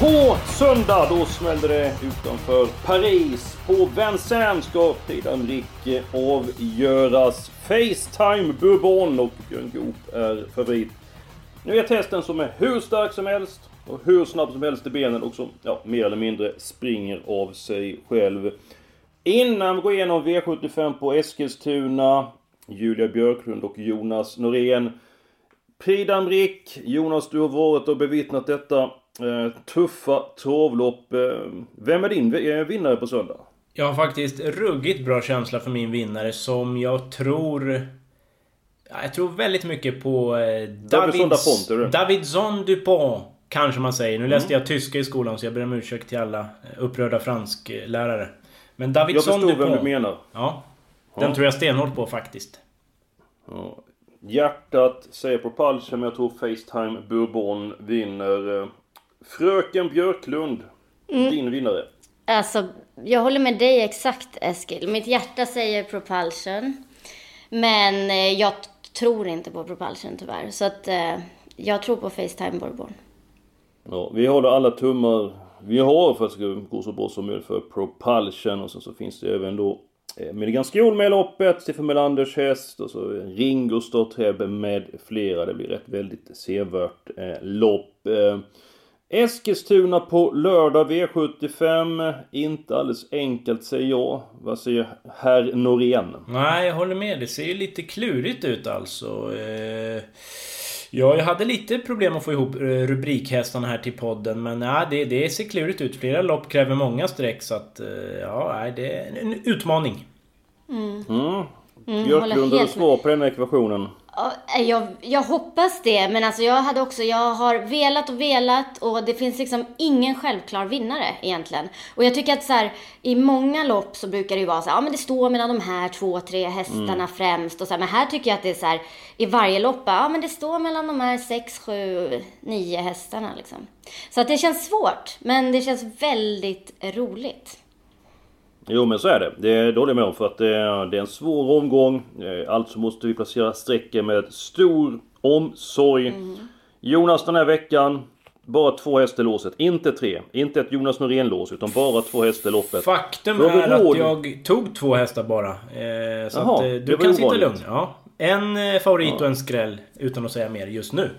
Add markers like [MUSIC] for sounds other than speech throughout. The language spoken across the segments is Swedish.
På söndag då smällde det utanför Paris. På Vincennes ska Frida Rick avgöras. Facetime Bourbon och Björn Goop är favorit. Nu är testen som är hur stark som helst och hur snabb som helst i benen och som ja, mer eller mindre springer av sig själv. Innan vi går igenom V75 på Eskilstuna, Julia Björklund och Jonas Norén. Prix d'Amérique, Jonas du har varit och bevittnat detta eh, tuffa travlopp. Eh, vem är din eh, vinnare på söndag? Jag har faktiskt ruggigt bra känsla för min vinnare som jag tror... Ja, Jag tror väldigt mycket på eh, Davidson Davids, Dupont? Davidson Dupont. Kanske man säger. Nu Mm. läste jag tyska i skolan så jag ber om ursäkt till alla eh, upprörda fransklärare. Men Jag Davidson förstår vem Dupont. du menar. Ja. Den tror jag stenhårt på faktiskt. Ja. Hjärtat säger Propulsion, men jag tror Facetime Bourbon vinner. Fröken Björklund, din vinnare. Alltså, jag håller med dig exakt Eskil. Mitt hjärta säger propulsion. Men eh, jag tror inte på propulsion tyvärr. Så att eh, jag tror på Facetime Bourbon. Ja, vi håller alla tummar vi har för att det ska gå så bra som möjligt för Propulsion. Och sen så finns det även då Eh, Milligan Skol med i loppet, Stefan Melanders häst och så Ringo Stortreb med flera. Det blir ett väldigt sevärt eh, lopp. Eh, Eskilstuna på lördag V75. Inte alldeles enkelt säger jag. Vad säger herr Norén? Nej, jag håller med. Det ser ju lite klurigt ut alltså. Eh, Ja, jag hade lite problem att få ihop eh, rubrikhästarna här till podden. Men ja, det, det ser klurigt ut. Flera lopp kräver många streck. Så att, eh, ja, nej, det är en utmaning. Mm. håller Björklund, har du helt svar på den här ekvationen? Ja, jag, jag hoppas det, men alltså jag hade också, jag har velat och velat och det finns liksom ingen självklar vinnare egentligen. Och jag tycker att så här, i många lopp så brukar det ju vara så här, ja men det står mellan de här två, tre hästarna främst och så här, men här tycker jag att det är så här, i varje lopp, ja men det står mellan de här sex, sju, nio hästarna liksom. Så att det känns svårt, men det känns väldigt roligt. Jo men så är det. Det håller jag med om för att det är, det är en svår omgång. Alltså måste vi placera strecken med stor omsorg. Jonas den här veckan, bara två hästar låset. Inte tre. Inte ett Jonas Norén-lås utan bara två hästar loppet. Faktum är att råd. jag tog två hästar bara. Eh, så Jaha, att, eh, du kan sitta ovanligt. lugn. Ja. En favorit och en skräll utan att säga mer just nu.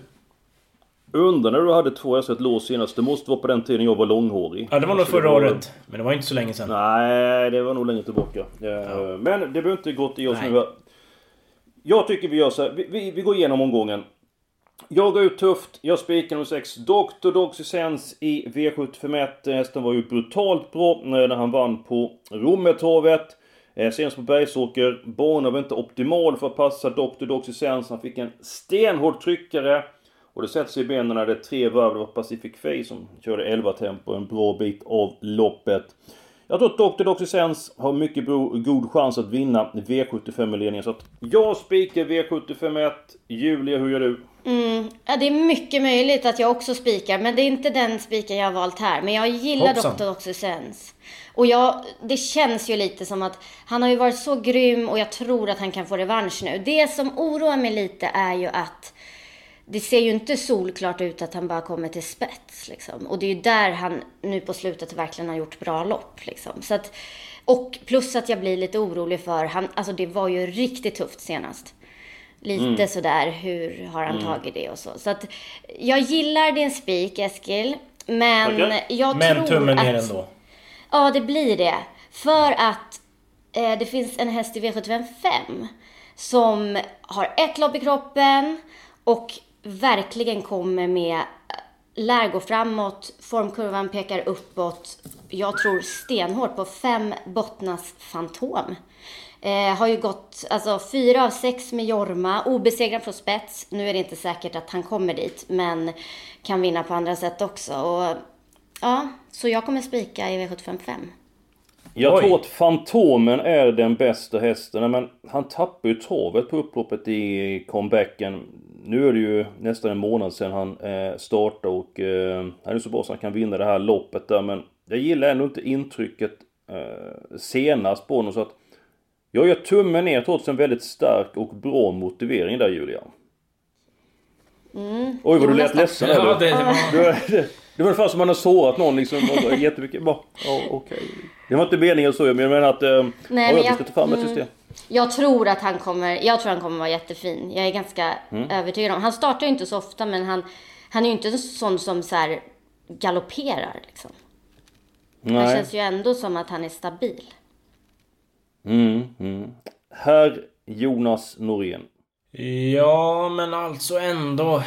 Undrar när du hade två i ett lås senast. Det måste vara på den tiden jag var långhårig. Ja, det var nog Alltså, förra var- året. Men det var inte så länge sedan. Nej, det var nog längre tillbaka. Eh, Men det behöver inte gått i oss nu. Jag tycker vi gör så här. Vi, vi, vi går igenom omgången. Jag går ut tufft. Jag spikar nummer 6. Dr. Doxysens i V751. Hästen var ju brutalt bra när han vann på Rommetorvet. Eh, Senast på Bergsåker. Banan var inte optimal för att passa Dr. Doxysens. Han fick en stenhård tryckare. Och det sätter sig i benen när det är tre varv. Det var Pacific Face som körde 11 tempo en bra bit av loppet. Jag tror att Dr. Doxysens har mycket bro- god chans att vinna V75 i ledningen. Så att jag spikar V75 Julia, hur gör du? Ja, det är mycket möjligt att jag också spikar, men det är inte den spiken jag har valt här. Men jag gillar Hoppsan. Dr. Oxysens. Och jag, det känns ju lite som att han har ju varit så grym och jag tror att han kan få revansch nu. Det som oroar mig lite är ju att det ser ju inte solklart ut att han bara kommer till spets. Liksom. Och det är ju där han nu på slutet verkligen har gjort bra lopp. Liksom. Så att, och plus att jag blir lite orolig för, han, alltså det var ju riktigt tufft senast. Lite sådär, hur har han tagit det och så. Så att jag gillar din spik Eskil. Men Tackar. jag Men tror tummen att... ner ändå. Ja, det blir det. För att eh, det finns en häst i V75 5 som har ett lopp i kroppen och verkligen kommer med lär gå framåt, formkurvan pekar uppåt. Jag tror stenhårt på fem Bottnas Fantom. Eh, har ju gått alltså, fyra av sex med Jorma, obesegrad från spets. Nu är det inte säkert att han kommer dit, men kan vinna på andra sätt också. Och, ja, så jag kommer spika i V755. Jag Oj. tror att Fantomen är den bästa hästen, men han tappade ju travet på upploppet i comebacken. Nu är det ju nästan en månad sedan han eh, startade och eh, han är så bra så han kan vinna det här loppet där, men jag gillar ändå inte intrycket eh, senast på honom så att jag gör tummen ner trots en väldigt stark och bra motivering där Julia. Oj vad du lät då? ledsen där, Ja, du. det var... Det, det, det var ungefär som man har sårat någon liksom. Jättemycket. Bara, ja, okej. Det var inte meningen så, jag menar att... Eh, Nej, men jag jag- ska ta fram ett mm. system. Jag tror att han kommer, jag tror han kommer vara jättefin. Jag är ganska Mm. övertygad om. Han startar ju inte så ofta, men han, han är ju inte en sån som så här galopperar liksom. Det Nej. känns ju ändå som att han är stabil. Mm, mm. Herr Jonas Norén. Ja, men alltså ändå.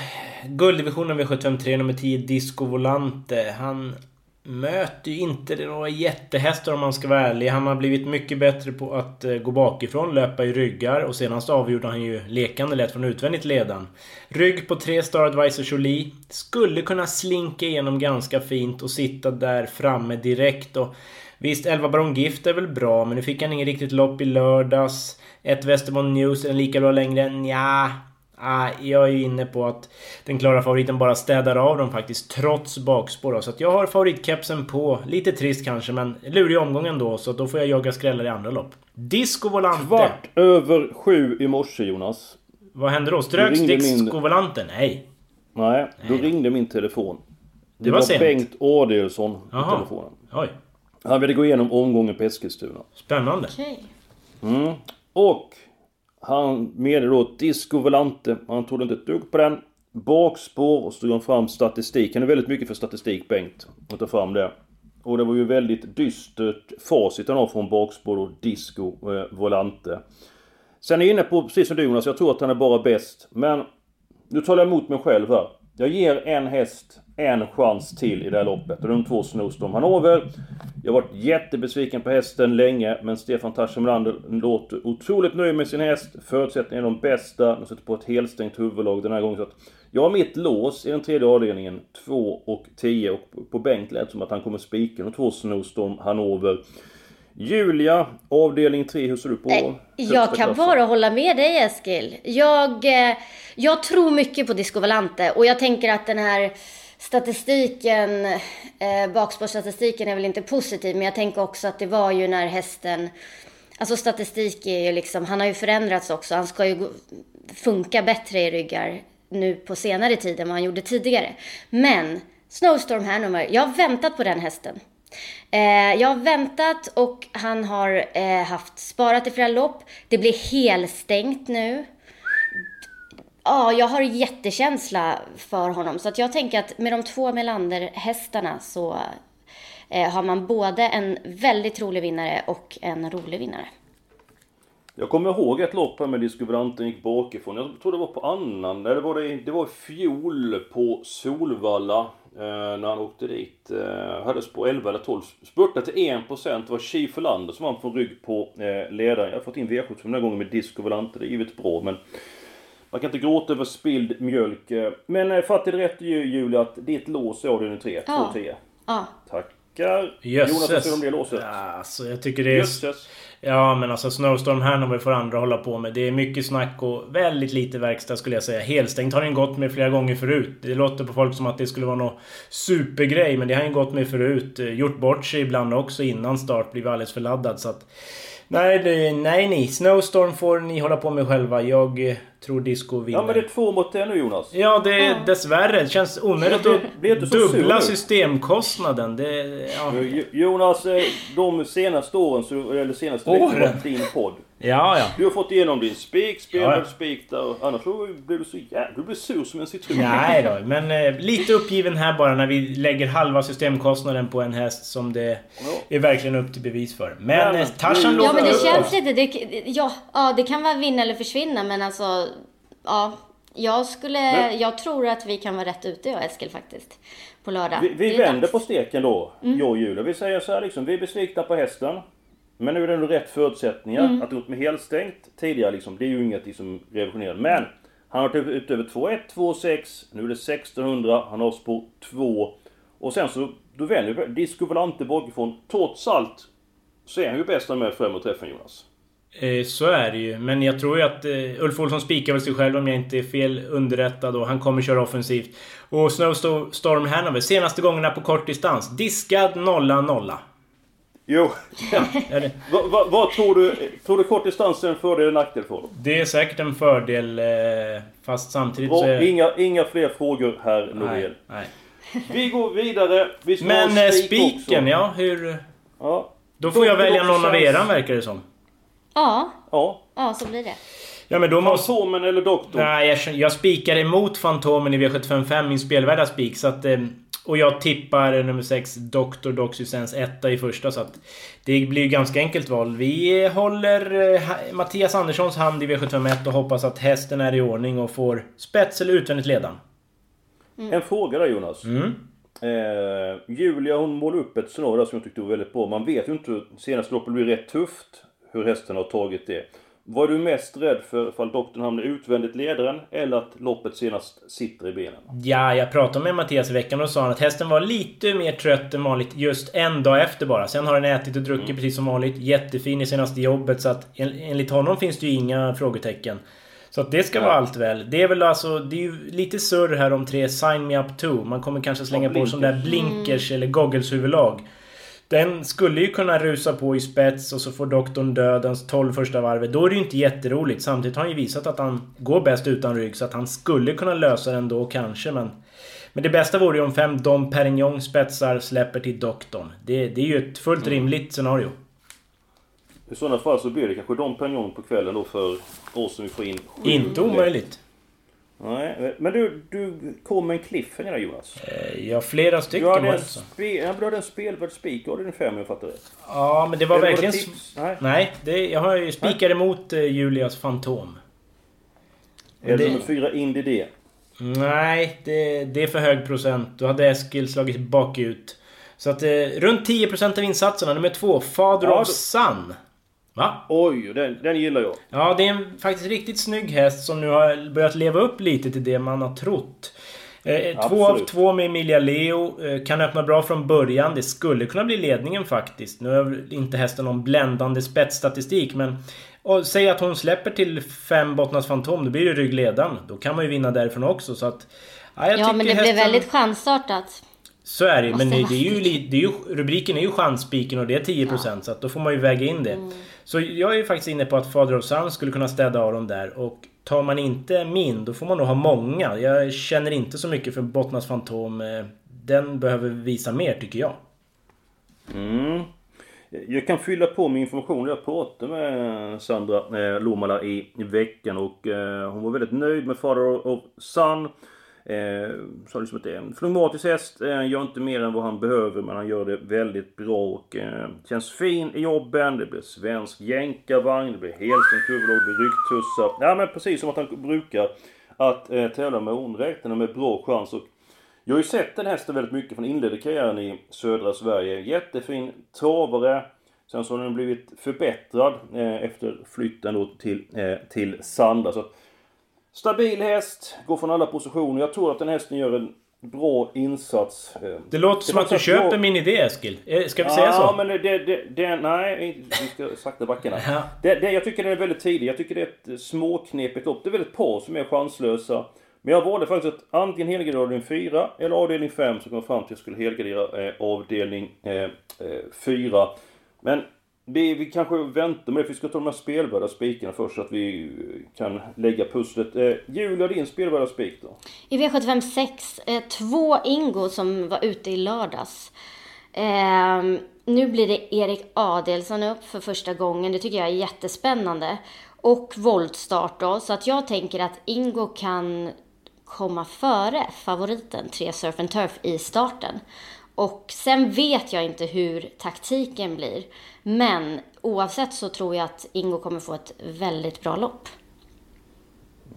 Gulddivisionen V753 nummer 10, Disco Volante. Han möter ju inte några jättehästar om man ska vara ärlig. Han har blivit mycket bättre på att eh, gå bakifrån, löpa i ryggar och senast avgjorde han ju lekande lätt från utvändigt ledan. Rygg på tre Star Advisor Jolie. Skulle kunna slinka igenom ganska fint och sitta där framme direkt och Visst, 11 Baron Gift är väl bra, men nu fick han ingen riktigt lopp i lördags. Ett Västerbotten News, är den lika bra längre? Nja. Ah, jag är ju inne på att den klara favoriten bara städar av dem faktiskt, trots bakspår. då. Så att jag har favoritkepsen på. Lite trist kanske, men lurig omgång ändå. Så då får jag jaga skrällar i andra lopp. Disco Volante. Kvart över sju i morse Jonas. Vad hände då? Ströks ringde Disco min- Volante? Nej. Nej, då ringde min telefon. Det, Det var var, sent. Bengt Adielsson på telefonen. Oj. Han ville gå igenom omgången på Eskilstuna. Spännande. Okej. Mm. Och han meddelade då att Disco Volante, han trodde inte ett dugg på den. Bakspår och så tog han fram statistik. Han är väldigt mycket för statistik Bengt. Att ta fram det. Och det var ju väldigt dystert facit han har från bakspår och Disco eh, Volante. Sen är jag inne på, precis som du Jonas, jag tror att han är bara bäst. Men nu talar jag emot mig själv här. Jag ger en häst en chans till i det här loppet. Och de två Snowstorm Hanover. Jag har varit jättebesviken på hästen länge, men Stefan Tarzan Melander låter otroligt nöjd med sin häst. Förutsättningarna är de bästa. De sätter på ett helstängt huvudlag den här gången. Så att jag har mitt lås i den tredje avdelningen, 2 och 10. Och på Bengt lät som att han kommer spika de två Snowstorm Hanover. Julia, avdelning 3, hur ser du på högsta Jag kan klassen? bara hålla med dig Eskil. Jag, eh, jag tror mycket på Disco Volante och jag tänker att den här statistiken, eh, bakspårstatistiken är väl inte positiv, men jag tänker också att det var ju när hästen, alltså statistik är ju liksom, han har ju förändrats också, han ska ju funka bättre i ryggar nu på senare tid än vad han gjorde tidigare. Men Snowstorm Hanover, jag har väntat på den hästen. Eh, jag har väntat och han har eh, haft sparat i flera lopp. Det blir helstängt nu. Ja, jag har jättekänsla för honom. Så att jag tänker att med de två Melander-hästarna så eh, har man både en väldigt rolig vinnare och en rolig vinnare. Jag kommer ihåg ett lopp här med Discoveranten gick bakifrån. Jag tror det var på annan, eller var det, det var i fjol på Solvalla. Eh, när han åkte dit. Eh, hade på 11 eller 12. Spurtade till 1%. Det var Chi Lander som vann från rygg på eh, ledaren. Jag har fått in V75 den här gången med Discovolante. Det är givet bra men... Man kan inte gråta över spilld mjölk. eh. Men eh, fattade rätt ju Julia att ditt lås är avdelning 3, Ja. 2-10. Ja, Tackar! Jonas, vad säger du om det låset? Alltså, jag tycker det är... Jösses! Ja, men alltså Snowstorm Hanover får andra hålla på med. Det är mycket snack och väldigt lite verkstad skulle jag säga. Helstängt har den gått med flera gånger förut. Det låter på folk som att det skulle vara någon supergrej, men det har den gått med förut. Eh, Gjort bort sig ibland också innan start, blivit alldeles för laddad. Så att... Nej, det, nej, nej. Snowstorm får ni hålla på med själva. Jag eh, tror Disco vinner. Ja men det är två mot en nu Jonas. Ja, det är dessvärre. Det känns onödigt Blir- blir inte att så sur dubbla nu. systemkostnaden. Det... Ja, Jo- Jonas, eh, de senaste åren, så, eller senaste Åren. veckorna, din podd. Ja. ja. Du har fått igenom din spik, spelad Ja, ja. spik där. Annars så blev du så jävla... Du blev sur som en citron. Nej då, [LAUGHS] men eh, lite uppgiven här bara när vi lägger halva systemkostnaden på en häst som det är verkligen upp till bevis för. Men Men, eh, Tarzan ju- ja men det låter- känns lite... Det, ja, ja, det kan vara vinna eller försvinna, men alltså... Ja, jag skulle... Men- Jag tror att vi kan vara rätt ute, jag och Eskil faktiskt. På lördag. Vi, vi vänder dags. på steken då, jag och Julia. Vi säger så här liksom, vi är besvikna på hästen. Men nu är det ändå rätt förutsättningar. Att det gått med helstängt tidigare liksom, det är ju inget liksom revolutionerande. Men han har varit ute över 2.1, 2.6, nu är det 1600, han har oss på 2. Och sen så, då väljer Disco Volante bakifrån. Trots allt så är han ju bäst med fram och träffen Jonas. Eh, Så är det ju. Men jag tror ju att eh, Ulf Olsson spikar väl sig själv om jag inte är fel underrättad och han kommer köra offensivt. Och Snowstorm Hanover, senaste gångerna på kort distans. Diskad nolla nolla. Jo, det, vad va, vad tror du? Tror du kort distans är en fördel eller nackdel för dem? det är säkert en fördel eh, fast samtidigt så Bra, är... inga, inga fler frågor här Nej, Norén. nej. Vi går vidare. Vi ska ha Men en eh, spik spiken, också. ja hur... Ja. Då får jag Då- välja då någon av känns- eran verkar det som. Ja, Ja. ja så blir det. Ja men då måste... Fantomen eller doktorn? Nej, jag, jag spikar emot Fantomen i V755, min spelvärda spik. Så att, eh, och jag tippar nummer 6, Dr. Doxysens etta i första. Så att det blir ganska enkelt val. Vi håller eh, Mattias Anderssons hand i V751 och hoppas att hästen är i ordning och får spets eller utvändigt ledan. En fråga där Jonas. Mm. Eh, Julia hon målade upp ett scenario som jag tyckte var väldigt bra. Man vet ju inte, senaste loppet blir rätt tufft hur hästen har tagit det. Var du mest rädd för ifall doktorn hamnar utvändigt ledaren eller att loppet senast sitter i benen? Ja, jag pratade med Mattias i veckan och sa att hästen var lite mer trött än vanligt just en dag efter bara. Sen har den ätit och druckit precis som vanligt. Jättefin i senaste jobbet så att en, enligt honom finns det ju inga frågetecken. Så att det ska vara allt väl. Det är väl alltså, det är ju lite surr här om tre Sign Me Up 2. Man kommer kanske slänga Ja, på sån där blinkers. blinkers eller goggles huvudlag. Den skulle ju kunna rusa på i spets och så får doktorn dödens 12 första varvet. Då är det ju inte jätteroligt. Samtidigt har han ju visat att han går bäst utan rygg så att han skulle kunna lösa den då kanske men... Men det bästa vore ju om fem Dom Perignon spetsar släpper till doktorn. Det, det är ju ett fullt rimligt scenario. I sådana fall så blir det kanske Dom Perignon på kvällen då för oss som vi får in Inte omöjligt. Nej, men du, du kom med en cliffhanger Jonas. Eh, Ja, flera Du stycken hade var en, det så. spe, ja, du hade en spelvärd spik, du hade fem om jag fattar rätt. Ja, men det var Eller verkligen... det? Nej. Nej, det, jag har ju spikar emot eh, Julias Fantom. Eller det- nummer fyra, Indy D. Nej, det, det är för hög procent. Då hade Eskil slagit bakut. Så att eh, runt 10% av insatserna. Nummer två, Father Ja, of då- Sun. Va? Oj, den, den gillar jag. Ja, det är en faktiskt riktigt snygg häst som nu har börjat leva upp lite till det man har trott. Eh, två av två med Emilia Leo. Eh, kan öppna bra från början. Det skulle kunna bli ledningen faktiskt. Nu är inte hästen någon bländande spetsstatistik men... Och säg att hon släpper till fem Bottnas Fantom, då blir det ryggledan. Då kan man ju vinna därifrån också så att... Ja, jag Ja, men det hästen- blev väldigt chansartat. Så är det men det, är ju, det är ju... Rubriken är ju chansspiken och det är 10% så att då får man ju väga in det. Så jag är ju faktiskt inne på att Father of Sun skulle kunna städa av dem där och tar man inte min då får man nog ha många. Jag känner inte så mycket för Bottnas Fantom. Eh, den behöver visa mer tycker jag. Mm. Jag kan fylla på med information. Jag pratade med Sandra eh, Lomala i veckan och eh, hon var väldigt nöjd med Father of Sun. Eh, så liksom att det är en flegmatisk häst. Eh, gör inte mer än vad han behöver men han gör det väldigt bra och eh, känns fin i jobben. Det blir svensk jänkarvagn, det blir helstängt huvudlag, det blir ryggtussar. Ja men precis som att han brukar. Att eh, tävla med hon med bra chans. Och jag har ju sett den hästen väldigt mycket från inledde karriären i södra Sverige. Jättefin travare. Sen så har den blivit förbättrad eh, efter flytten då till, eh, till Sanda. Så stabil häst, går från alla positioner. Jag tror att den hästen gör en bra insats. Eh, Det låter som att du faktiskt bra- köper min idé Eskil. Eh, Ska vi säga så? Ja, men det, det, det, nej, vi ska sakta backa. Ja. Det, det, jag tycker den är väldigt tidig. Jag tycker det är ett småknepigt lopp. Det är väl ett par som är chanslösa. Men jag valde faktiskt att antingen helgardera avdelning 4 eller avdelning 5 så kom fram till att jag skulle helgardera eh, avdelning eh, eh, 4. Men vi, vi kanske väntar med det, för vi ska ta de här spelbara spikarna först så att vi eh, kan lägga pusslet. Eh, Julia, din spelbara spik då? I V75 6, eh, två Ingo som var ute i lördags. Eh, nu blir det Erik Adelsson upp för första gången. Det tycker jag är jättespännande. Och voltstart då, så att jag tänker att Ingo kan komma före favoriten 3 Surf and Turf i starten. Och sen vet jag inte hur taktiken blir. Men oavsett så tror jag att Ingo kommer få ett väldigt bra lopp.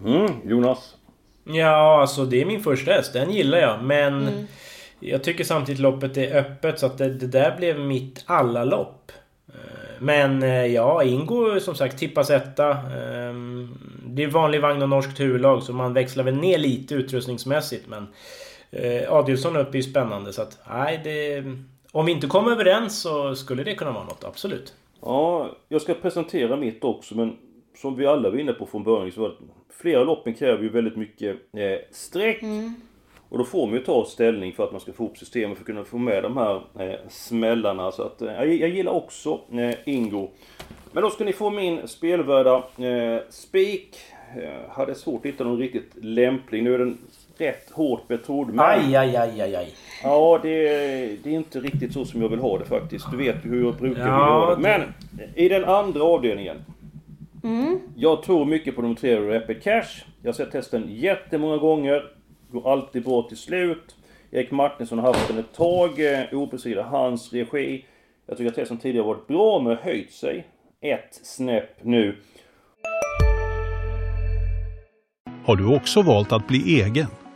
Mm, Jonas? Ja, alltså det är min första häst. Den gillar jag. Men jag tycker samtidigt loppet är öppet så att det, det där blev mitt alla lopp. Eh, Men eh, ja, Ingo som sagt tippas etta. Ehm, det är vanlig vagn och norskt huvudlag så man växlar väl ner lite utrustningsmässigt men eh, Adielsson uppe är spännande så att nej det... Om vi inte kommer överens så skulle det kunna vara något, absolut. Ja, jag ska presentera mitt också men som vi alla var inne på från början så var det, flera loppen kräver ju väldigt mycket eh, streck. Och då får man ju ta ställning för att man ska få ihop systemet för att kunna få med de här eh, smällarna. Så att, eh, jag, jag gillar också eh, Ingo. Men då ska ni få min spelvärda eh, spik. Hade svårt att hitta någon riktigt lämplig. Nu är den rätt hårt betrodd. Men... Aj, aj, aj, aj, aj. Ja, det, det är inte riktigt så som jag vill ha det faktiskt. Du vet ju hur jag brukar vilja Ja, ha det. Men i den andra avdelningen. Jag tror mycket på nummer tre, Rapid Cash. Jag har sett testen jättemånga gånger. Går alltid bra till slut. Erik Martinsson har haft den ett tag. eh, Obesegrad hans regi. Jag tycker att testen tidigare varit bra, men har höjt sig ett snäpp nu. Har du också valt att bli egen?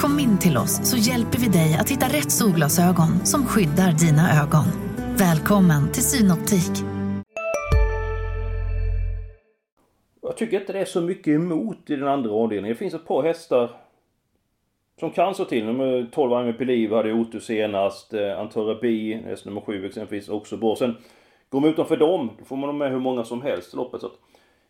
Kom in till oss så hjälper vi dig att hitta rätt solglasögon som skyddar dina ögon. Välkommen till Synoptik. Jag tycker inte det är så mycket emot i den andra avdelningen. Det finns ett par hästar som kan så till. Nummer 12 Aime Peliv hade otur senast. Eh, Antara B, häst nummer 7 exempelvis, också bra. Sen går man utanför dem, då får man med hur många som helst i loppet. Så att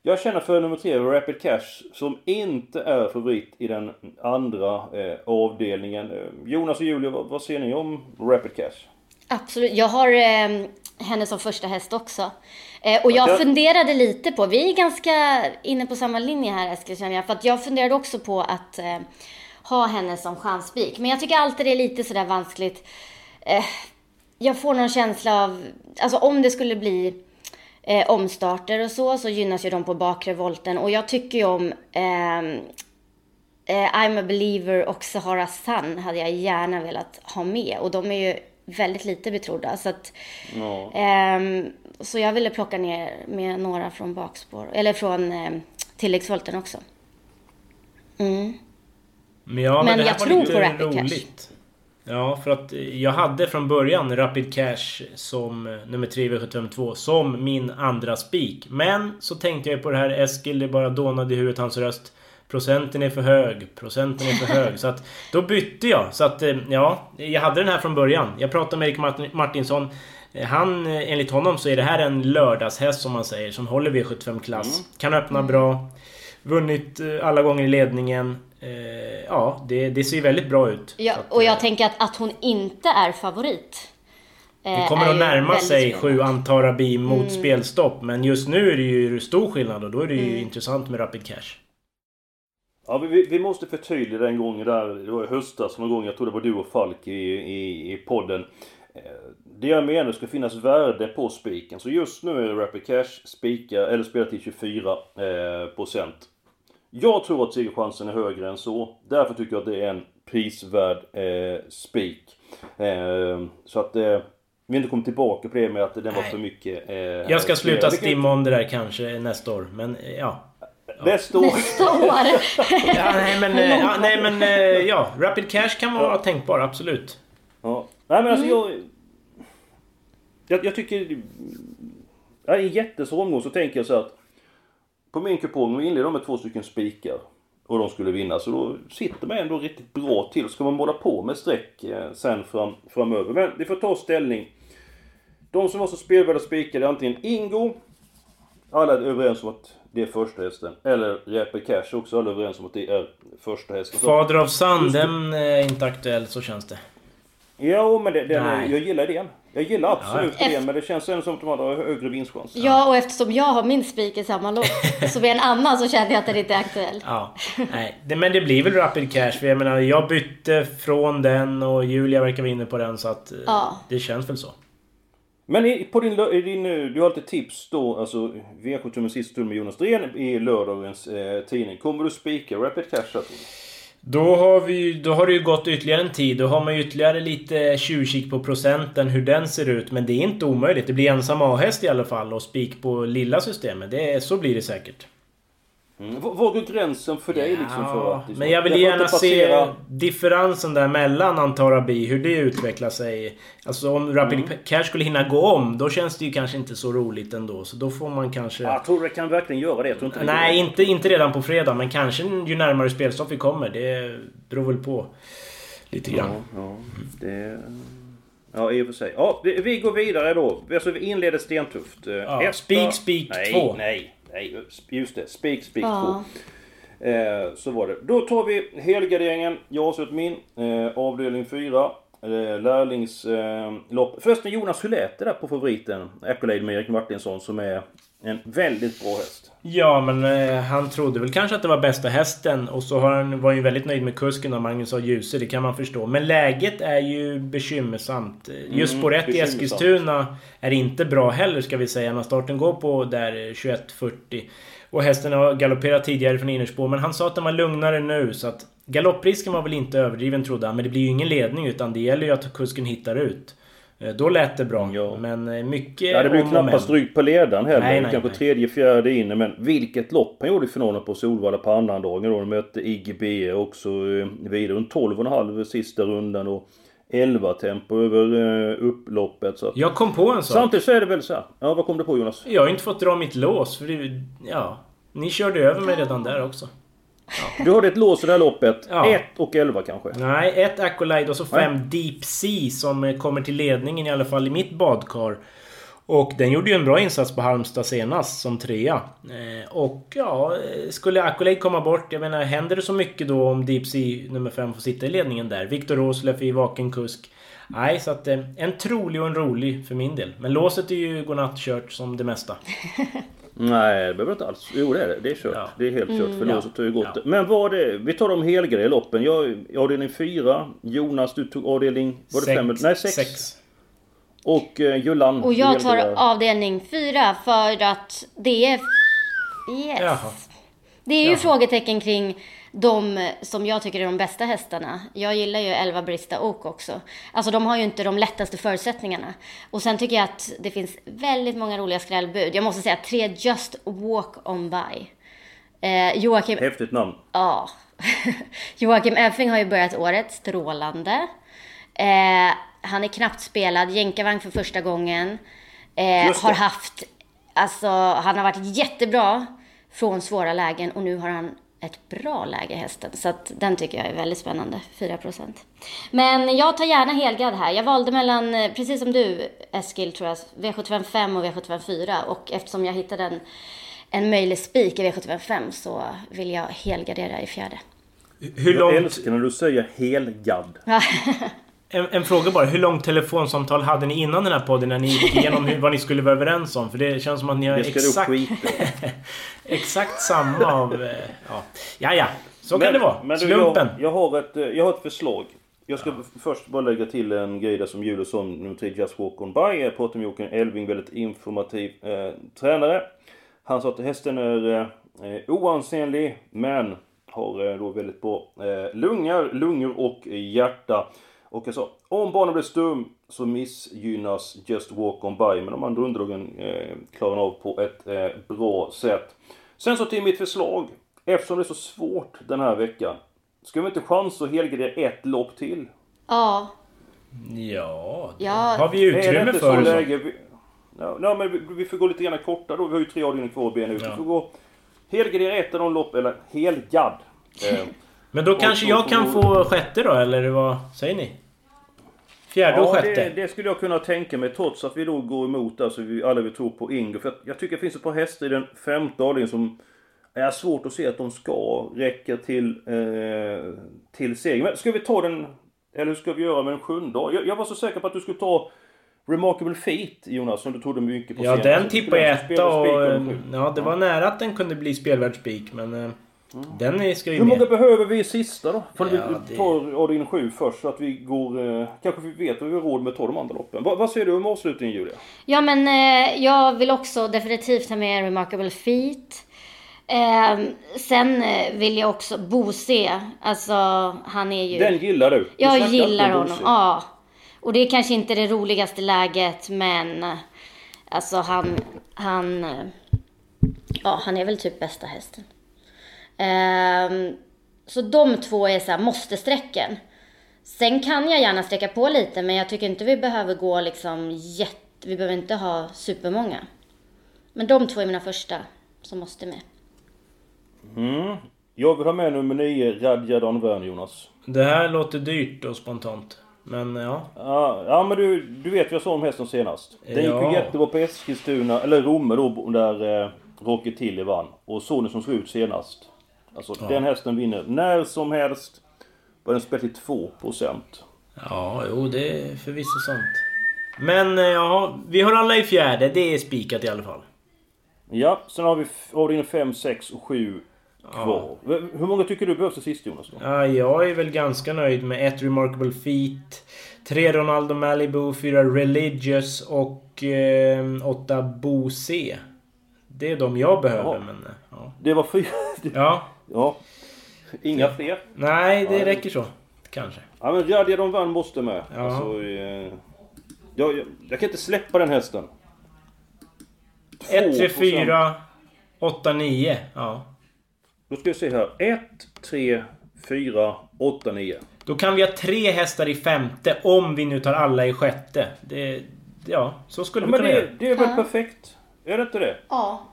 jag känner för nummer 3, Rapid Cash, som inte är favorit i den andra eh, avdelningen. Eh, Jonas och Julia, vad, vad ser ni om Rapid Cash? Absolut. Jag har eh, henne som första häst också. Eh, och jag Okej. funderade lite på, vi är ganska inne på samma linje här Eskil känner jag. För att jag funderade också på att eh, ha henne som chansspik. Men jag tycker alltid det är lite sådär vanskligt. Eh, jag får någon känsla av, alltså om det skulle bli eh, omstarter och så, så gynnas ju de på bakre volten. Och jag tycker ju om ehm, eh, I'm a believer och Sahara Sun hade jag gärna velat ha med. Och de är ju väldigt lite betrodda. Så, att, Ja. ehm, så jag ville plocka ner med några från bakspår, eller från eh, tilläggsvolten också. Mm. Men, ja, men, Men jag var tror på Rapid Cash. Ja, för att jag hade från början Rapid Cash som eh, nummer 3 v 752 som min andra spik. Men så tänkte jag på det här Eskil, det bara dånade i huvudet hans röst. Procenten är för hög, procenten är för hög. Så att då bytte jag. Så att eh, ja, jag hade den här från början. Jag pratade med Erik Martin- Martinsson. Eh, Han, enligt honom så är det här en lördagshäst som man säger, som håller V75-klass. Kan öppna bra. Vunnit alla gånger i ledningen. Eh, Ja, det, det ser väldigt bra ut. Ja, att, och eh, jag tänker att, att hon inte är favorit. eh, Det kommer att närma sig spännande. sju Antarabi mot spelstopp. Men just nu är det ju stor skillnad och då är det ju intressant med Rapid Cash. Ja, vi- vi, måste förtydliga den gången där, det var i höstas någon gång, jag tror det var du och Falk i, i, i podden. Eh, Det jag menar, det ska finnas värde på spiken. Så just nu är Rapid Cash spikar, eller spelar till 24 eh, procent. Jag tror att segerchansen är högre än så. Därför tycker jag att det är en prisvärd eh, spik. Eh, så att eh, vi inte kommer tillbaka på det med att den var för mycket. Eh, Jag ska sluta stimma om det där kanske nästa år. Men eh, ja. Nästa år. Nästa år. [LAUGHS] ja nej men, eh, ja, nej, men eh, ja, Rapid Cash kan vara tänkbar, absolut. Ja. Nej men alltså jag... Jag, jag tycker... Ja, I en jättesvår omgång så tänker jag så att... På min kupong, vi de med två stycken spikar. Och de skulle vinna. Så då sitter man ändå riktigt bra till. Ska man måla på med streck eh, sen fram, framöver. Men vi får ta ställning. De som var så spelvärda spikar är antingen Ingo. Alla är överens om att det är första hästen. Eller Räpe Cash också. Alla är överens om att det är första hästen. Fader av Sand, den eh, är inte aktuell, så känns det. Jo, men det, den, Nej. jag gillar idén. Jag gillar absolut idén, men det känns ändå som att de har högre vinstchans. Ja, och eftersom jag har min spik i samma lopp, så med en annan så kände jag att den inte är aktuell. Ja, nej. Det, men det blir väl Rapid Cash. För jag menar, jag bytte från den och Julia verkar vara inne på den så att... eh, Ja. Det känns väl så. Men i, på din, i din, du har lite tips då, alltså V75 sista med Jonas Dren i lördagens eh, tidning. Kommer du spika Rapid Cash här tror du? Då har, vi, då har det ju gått ytterligare en tid. Då har man ju ytterligare lite tjuvkik på procenten, hur den ser ut. Men det är inte omöjligt. Det blir ensam A-häst i alla fall och spik på lilla systemet. Det, så blir det säkert. Mm. Var går gränsen för dig liksom för att... Liksom, men jag vill gärna se differensen där mellan Antarabi, hur det utvecklar sig. Alltså om Rapid mm. Cash skulle hinna gå om, då känns det ju kanske inte så roligt ändå. Så då får man kanske... Jag tror det kan verkligen göra det. Jag tror inte Nej, inte, inte redan på fredag. Men kanske ju närmare spelstopp vi kommer. Det beror väl på. Lite grann. Ja, ja, det... Ja, i och för sig. Ja, vi går vidare då. Alltså, vi inleder stentufft. Ja, Spik, spik, två. Nej, Nej, just det. Spik, spik ja. 2. Eh, så var det. Då tar vi helgarderingen. Jag har sett min. Eh, avdelning 4. Eh, lärlingslopp. Eh, Förresten Jonas, hur lät det där på favoriten? Accolade med Erik Martinsson som är en väldigt bra häst. Ja, men eh, han trodde väl kanske att det var bästa hästen. Och så har han, var han ju väldigt nöjd med kusken och Magnus A. Djuse, det kan man förstå. Men läget är ju bekymmersamt. Just mm, spår 1 i Eskilstuna är inte bra heller ska vi säga. När starten går på där 21.40. Och hästen har galopperat tidigare från innerspår. Men han sa att den var lugnare nu så att... Galopprisken var väl inte överdriven trodde han. Men det blir ju ingen ledning utan det gäller ju att kusken hittar ut. Eh, då lät det bra. Ja. Men eh, mycket Ja, det blir knappast rygg på ledaren heller. Nej, nej, Kanske nej. tredje, fjärde inne. Men vilket lopp han gjorde i finalen på Solvalla på annandagen då. Han mötte IGB också eh, vidare. En 12,5 sista rundan och 11 tempo över upploppet. Så att... Jag kom på en sak. Samtidigt så är det väl så här. Ja, vad kom du på Jonas? Jag har inte fått dra mitt lås. För det, ja, ni körde över mig redan där också. Ja. Du hade ett lås i det här loppet. 1 ja. och 11 kanske? Nej, ett Accolade och så fem Deep Sea som kommer till ledningen i alla fall i mitt badkar. Och den gjorde ju en bra insats på Halmstad senast som trea. Eh, och ja, skulle Accolade komma bort, jag menar händer det så mycket då om Deep Sea nummer 5 får sitta i ledningen där? Viktor Rosleff i vaken kusk. Nej, så att eh, en trolig och en rolig för min del. Men låset är ju godnattkört som det mesta. [LAUGHS] Nej, det behöver inte alls. Jo, det är det. Det är kört. Ja. Det är helt kört. För mm, låset har ju gått. Ja. Men vad det? Vi tar de helgrejeloppen. Jag avdelning 4. Jonas, du tog avdelning... Var det 5? Nej, 6. Och uh, Jullan. Och jag tar avdelning 4 för att det är... Yes. Jaha. Det är ju Jaha. frågetecken kring de som jag tycker är de bästa hästarna. Jag gillar ju Elva Brista Oak också. Alltså de har ju inte de lättaste förutsättningarna. Och sen tycker jag att det finns väldigt många roliga skrällbud. Jag måste säga tre Just Walk On By. Eh, Joakim... Häftigt namn. Ja. [LAUGHS] Joakim Effing har ju börjat året strålande. Eh, han är knappt spelad, jänkarvagn för första gången. Eh, har haft, alltså han har varit jättebra från svåra lägen och nu har han ett bra läge hästen. Så att den tycker jag är väldigt spännande, 4% Men jag tar gärna helgad här. Jag valde mellan, eh, precis som du Eskil tror jag, V755 och V754 och eftersom jag hittade en, en möjlig spik i V755 så vill jag helgardera i fjärde. Hur långt... Jag älskar när du säger helgad. [LAUGHS] En, en, fråga bara. Hur långt telefonsamtal hade ni innan den här podden när ni gick igenom hur, vad ni skulle vara överens om? För det känns som att ni har exakt... [LAUGHS] exakt samma av... Eh, ja, ja, ja. Så men, kan det vara. Men du, Slumpen. Jag, jag, har ett, eh, jag har ett förslag. Jag ska ja. först bara lägga till en grej där som Julius som nummer 3 Just Walk On By. Jag pratade med Elving, väldigt informativ eh, tränare. Han sa att hästen är eh, oansenlig men har eh, då väldigt bra eh, lungar, lungor och hjärta. Och jag sa, om banan blir stum så missgynnas Just Walk On By. Men de andra underlagen eh, klarar av på ett eh, bra sätt. Sen så till mitt förslag. Eftersom det är så svårt den här veckan. Ska vi inte chansa att helgardera ett lopp till? Ja. Ja, det ja. har vi utrymme för. Så läge? Vi, ja, ja, men vi, vi får gå lite grann kortare då. Vi har ju tre avdelningar kvar ben ut. Ja. Vi får gå helgardera ett av de lopp, eller helgad. [LAUGHS] Eh, men då kanske jag kan få sjätte då, eller vad säger ni? Fjärde och ja, sjätte? Det, det, skulle jag kunna tänka mig trots att vi då går emot, alltså vi alla vi tror på Ingo. För jag, jag tycker det finns ett par hästar i den femte avdelningen som är svårt att se att de ska räcka till, eh, till seger. Men ska vi ta den, eller hur ska vi göra med den sjunde? Jag, jag var så säker på att du skulle ta Remarkable Feat Jonas, som du trodde mycket på Ja, den tippade jag etta och... Ja, det var nära att den kunde bli spelvärd spik, men... Eh, Den är- ska ju Hur många med. behöver vi i sista då? Får Ja, vi det- ta avdelning 7 först så att vi går... Eh, kanske vi vet vad vi har råd med att ta de andra loppen. Va, vad säger du om avslutningen Julia? Ja, men eh, jag vill också definitivt ha med Remarkable Feet. Eh, sen eh, vill jag också Bose. Alltså, han är ju... Den gillar du? du jag snackar gillar honom, ja. Och det är kanske inte det roligaste läget, men alltså han, han, eh, ja han är väl typ bästa hästen. Ehm, så de två är så här måste-strecken. Sen kan jag gärna sträcka på lite, men jag tycker inte vi behöver gå liksom jätte, vi behöver inte ha supermånga. Men de två är mina första som måste med. Mm. Jag vill ha med nummer 9, Radja Don Wern, Jonas. Det här låter dyrt och spontant. Men ja. Ja, ja men du, du vet vad jag sa om hästen senast. Den gick Ja. ju jättebra på Eskilstuna, eller Romme då, där eh, Rocky Tilly vann. Och Sony som slog ut senast. Alltså den hästen vinner när som helst. Var den spelat till 2%. Ja, jo det är förvisso sant. Men eh, ja, vi har alla i fjärde. Det är spikat i alla fall. Ja, sen har vi avdelning 5, 6 och 7 kvar. V- Hur många tycker du behövs till sist Jonas? Då? Ja, jag är väl ganska nöjd med ett Remarkable Feet, tre Ronaldo Malibu, fyra Religious och eh, åtta Bose. Det är de jag behöver, Ja. men... eh, Ja. Det var fyra. ja. Ja. Inga fler. Nej, det Ja. räcker så. Kanske. Ja men Radja de vann måste med. Ja. Alltså, eh, jag, jag, jag kan inte släppa den hästen. 1, 3, 2%. 4, 8, 9. Ja. Då ska vi se här. 1, 3, 4, 8, 9. Då kan vi ha tre hästar i femte om vi nu tar alla i sjätte. Det... Ja, så skulle Ja, vi men kunna det, göra. det är väl perfekt? Är det inte det? Ja.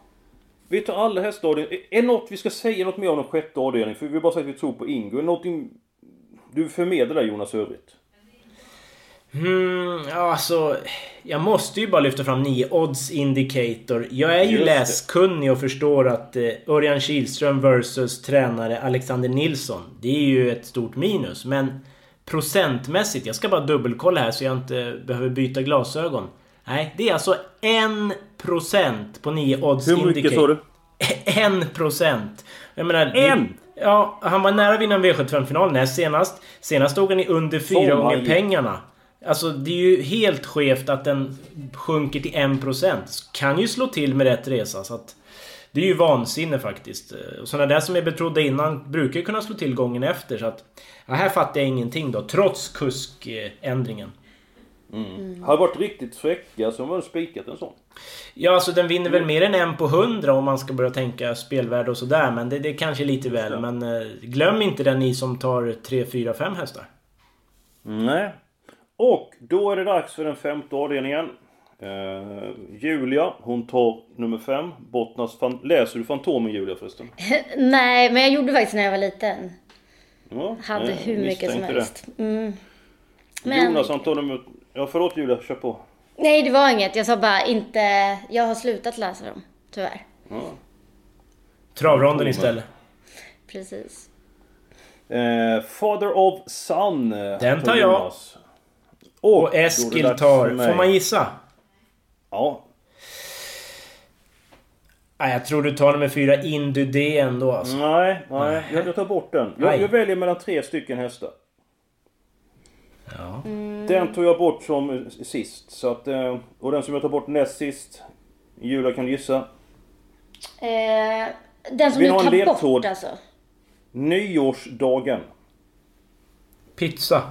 Vi tar alla hästavdelningar. Är det något vi ska säga något mer om den sjätte avdelningen? För vi har bara sagt att vi tror på Ingo. Är det någonting du förmedlar där Jonas övrigt? Ja, alltså... Jag måste ju bara lyfta fram 9 Odds Indicator. Jag är ju Just läskunnig och förstår att eh, Örjan Kihlström versus tränare Alexander Nilsson. Det är ju ett stort minus. Men procentmässigt, jag ska bara dubbelkolla här så jag inte behöver byta glasögon. Nej, det är alltså 1% på 9 Odds Hur mycket sa du? [LAUGHS] 1%! Jag menar... En? Ja, han var nära att vinna en V75-final näst senast. Senast stod han i under fyra Som han gånger pengarna. Alltså det är ju helt skevt att den sjunker till 1%. Kan ju slå till med rätt resa så att... Det är ju vansinne faktiskt. Och Sådana där som är betrodda innan brukar ju kunna slå till gången efter så att... Ja, här fattar jag ingenting då, trots kuskändringen. Har det varit riktigt fräcka så har man spikat en sån. Ja, alltså den vinner väl mer än en på 100 om man ska börja tänka spelvärde och sådär. Men det, det är kanske lite väl. Men eh, glöm inte den ni som tar 3, 4, 5 hästar. Nej. Och då är det dags för den femte avdelningen. Eh, Julia, hon tar nummer 5. Bottnas fan... Läser du Fantomen Julia förresten? [LAUGHS] Nej, men jag gjorde faktiskt när jag var liten. Ja, Hade hur mycket som helst. Mm. Men, Jonas han tar nummer... Ja förlåt Julia, kör på. nej det var inget. Jag sa bara inte, jag har slutat läsa dem. Tyvärr. Ja. Travronden istället. Precis. Eh, Father of Son. eh, Den tar jag. Och det Eskil tar... Får man gissa? Ja. Nej, jag tror du tar nummer fyra Indudé ändå alltså. Nej, nej. Jag, jag tar bort den. Jag, jag väljer mellan tre stycken hästar. Ja. Den tog jag bort som sist. Så att, eh, och den som jag tar bort näst sist. Julia kan gissa. Eh, den som Vill du tar bort alltså. Nyårsdagen. Pizza.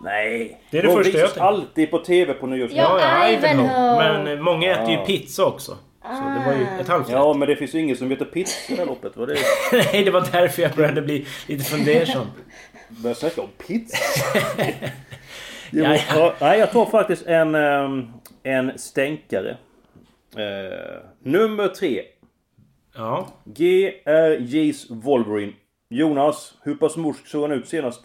Nej. Det är det De första jag tänkte. alltid på TV på nyårsdagen. Ja. Ivanhoe. Men eh, många äter ju pizza också. Så det var ju ett halvt Ja, men det finns ju ingen som heter pizza i det här loppet. Vad det. [LAUGHS] Nej, det var därför jag började bli lite fundersam. [LAUGHS] Börjar snacka om pizza. [LAUGHS] Ja, ja. Ja, nej, jag tar faktiskt en, ehm, en stänkare. Eh, nummer tre. Ja. GRJ's Wolverine. Jonas, hur pass morsk såg han ut senast?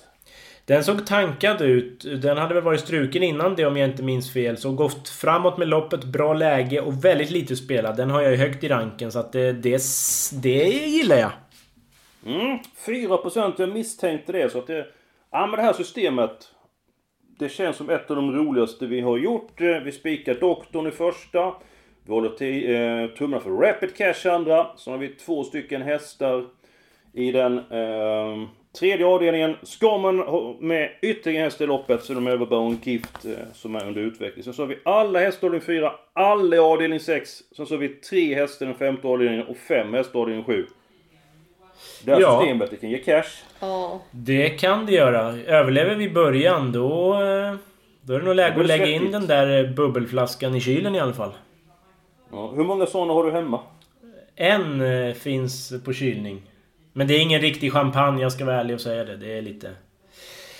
Den såg tankad ut. Den hade väl varit struken innan det om jag inte minns fel. Så gått framåt med loppet, bra läge och väldigt lite spelad. Den har jag ju högt i ranken så att det, det, det gillar jag. Mm, 4% jag misstänkte det. Så att det... Ja men det här systemet. Det känns som ett av de roligaste vi har gjort. Eh, vi spikar doktorn i första. Vi håller till, eh, tummarna för Rapid Cash andra. Så har vi två stycken hästar I den eh, tredje avdelningen ska man ha med ytterligare hästar i loppet så är de över Gift eh, som är under utveckling. Sen så har vi alla hästar i avdelning 4, alla i avdelning 6. Sen så har vi tre hästar i den femte avdelningen och fem hästar i avdelning 7. Det här Ja. systemet kan ge cash. Ja. Det kan det göra. Överlever vi början då... eh, Då är det nog läge att det lägga in svettigt. den där eh, bubbelflaskan i kylen i alla fall. Ja. Hur många sådana har du hemma? En eh, finns på kylning. Men det är ingen riktig champagne, jag ska vara ärlig och säga det. Det är lite...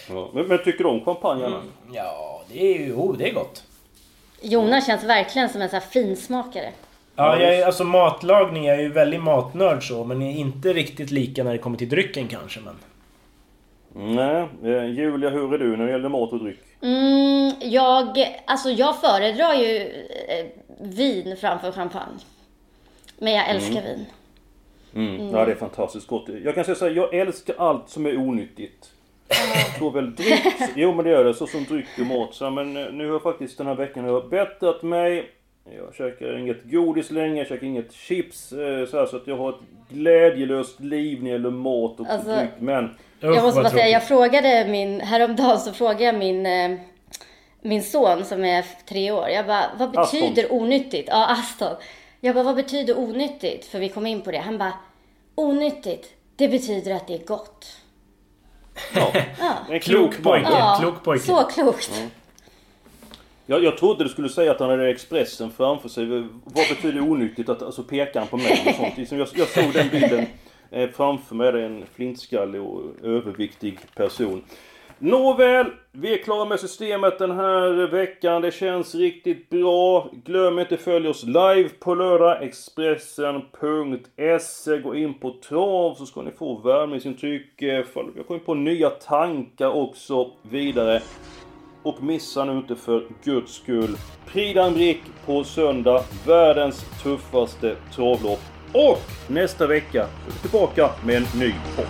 Ja. Men, men tycker du om champagne annars? Ja, det är ju... Oh, det är gott. Jonas känns verkligen som en sån här finsmakare. Ja, jag är, alltså matlagning, jag är ju väldigt matnörd så, men är inte riktigt lika när det kommer till drycken kanske. Men... Nej. Eh, Julia, hur är du när det gäller mat och dryck? Mm, jag, alltså jag föredrar ju eh, vin framför champagne. Men jag älskar vin. Mm. Ja, det är fantastiskt gott. Jag kan säga så här, jag älskar allt som är onyttigt. Såväl dryck, jo men det gör det, så som dryck och mat. Så, men eh, nu har jag faktiskt den här veckan har jag bättrat mig. Jag käkar inget godis längre, jag käkar inget chips. eh, Så, här, så att jag har ett glädjelöst liv när det gäller mat och Alltså, dryck. Men jag måste bara säga, jag frågade min, häromdagen så frågade jag min, eh, min son som är tre år. Jag bara, vad Aston. betyder onyttigt? Ja, Aston. Jag bara, vad betyder onyttigt? För vi kom in på det. Han bara, onyttigt, det betyder att det är gott. ja, Ja, en Klok pojke. ja klok pojke. så klokt. Jag, jag trodde du skulle säga att han hade Expressen framför sig. Vad betyder onyttigt? Att, alltså pekar han på mig och sånt? Liksom jag, jag såg den bilden eh, framför mig. Det är en flintskallig och överviktig person. Nåväl, vi är klara med systemet den här veckan. Det känns riktigt bra. Glöm inte följ oss live på lördag. Expressen.se. Gå in på trav så ska ni få värmningsintryck. Eh, fall- Jag kommer på nya tankar också. Vidare. Och missa nu inte för guds skull Prix Brick på söndag. Världens tuffaste travlopp. Och nästa vecka är vi tillbaka med en ny podd.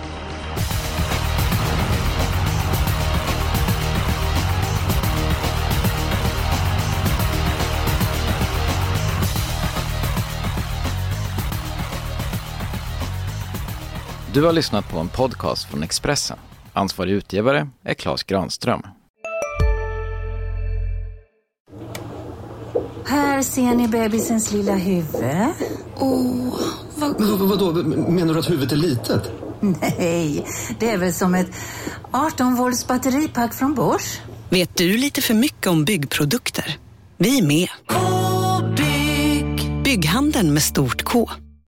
Du har lyssnat på en podcast från Expressen. Ansvarig utgivare är Klas Granström. Här ser ni bebisens lilla huvud. Men vad, vadå, menar du att huvudet är litet? Nej, det är väl som ett 18 volts batteripack från Bosch. Vet du lite för mycket om byggprodukter? Vi är med. Bygghandeln med stort K.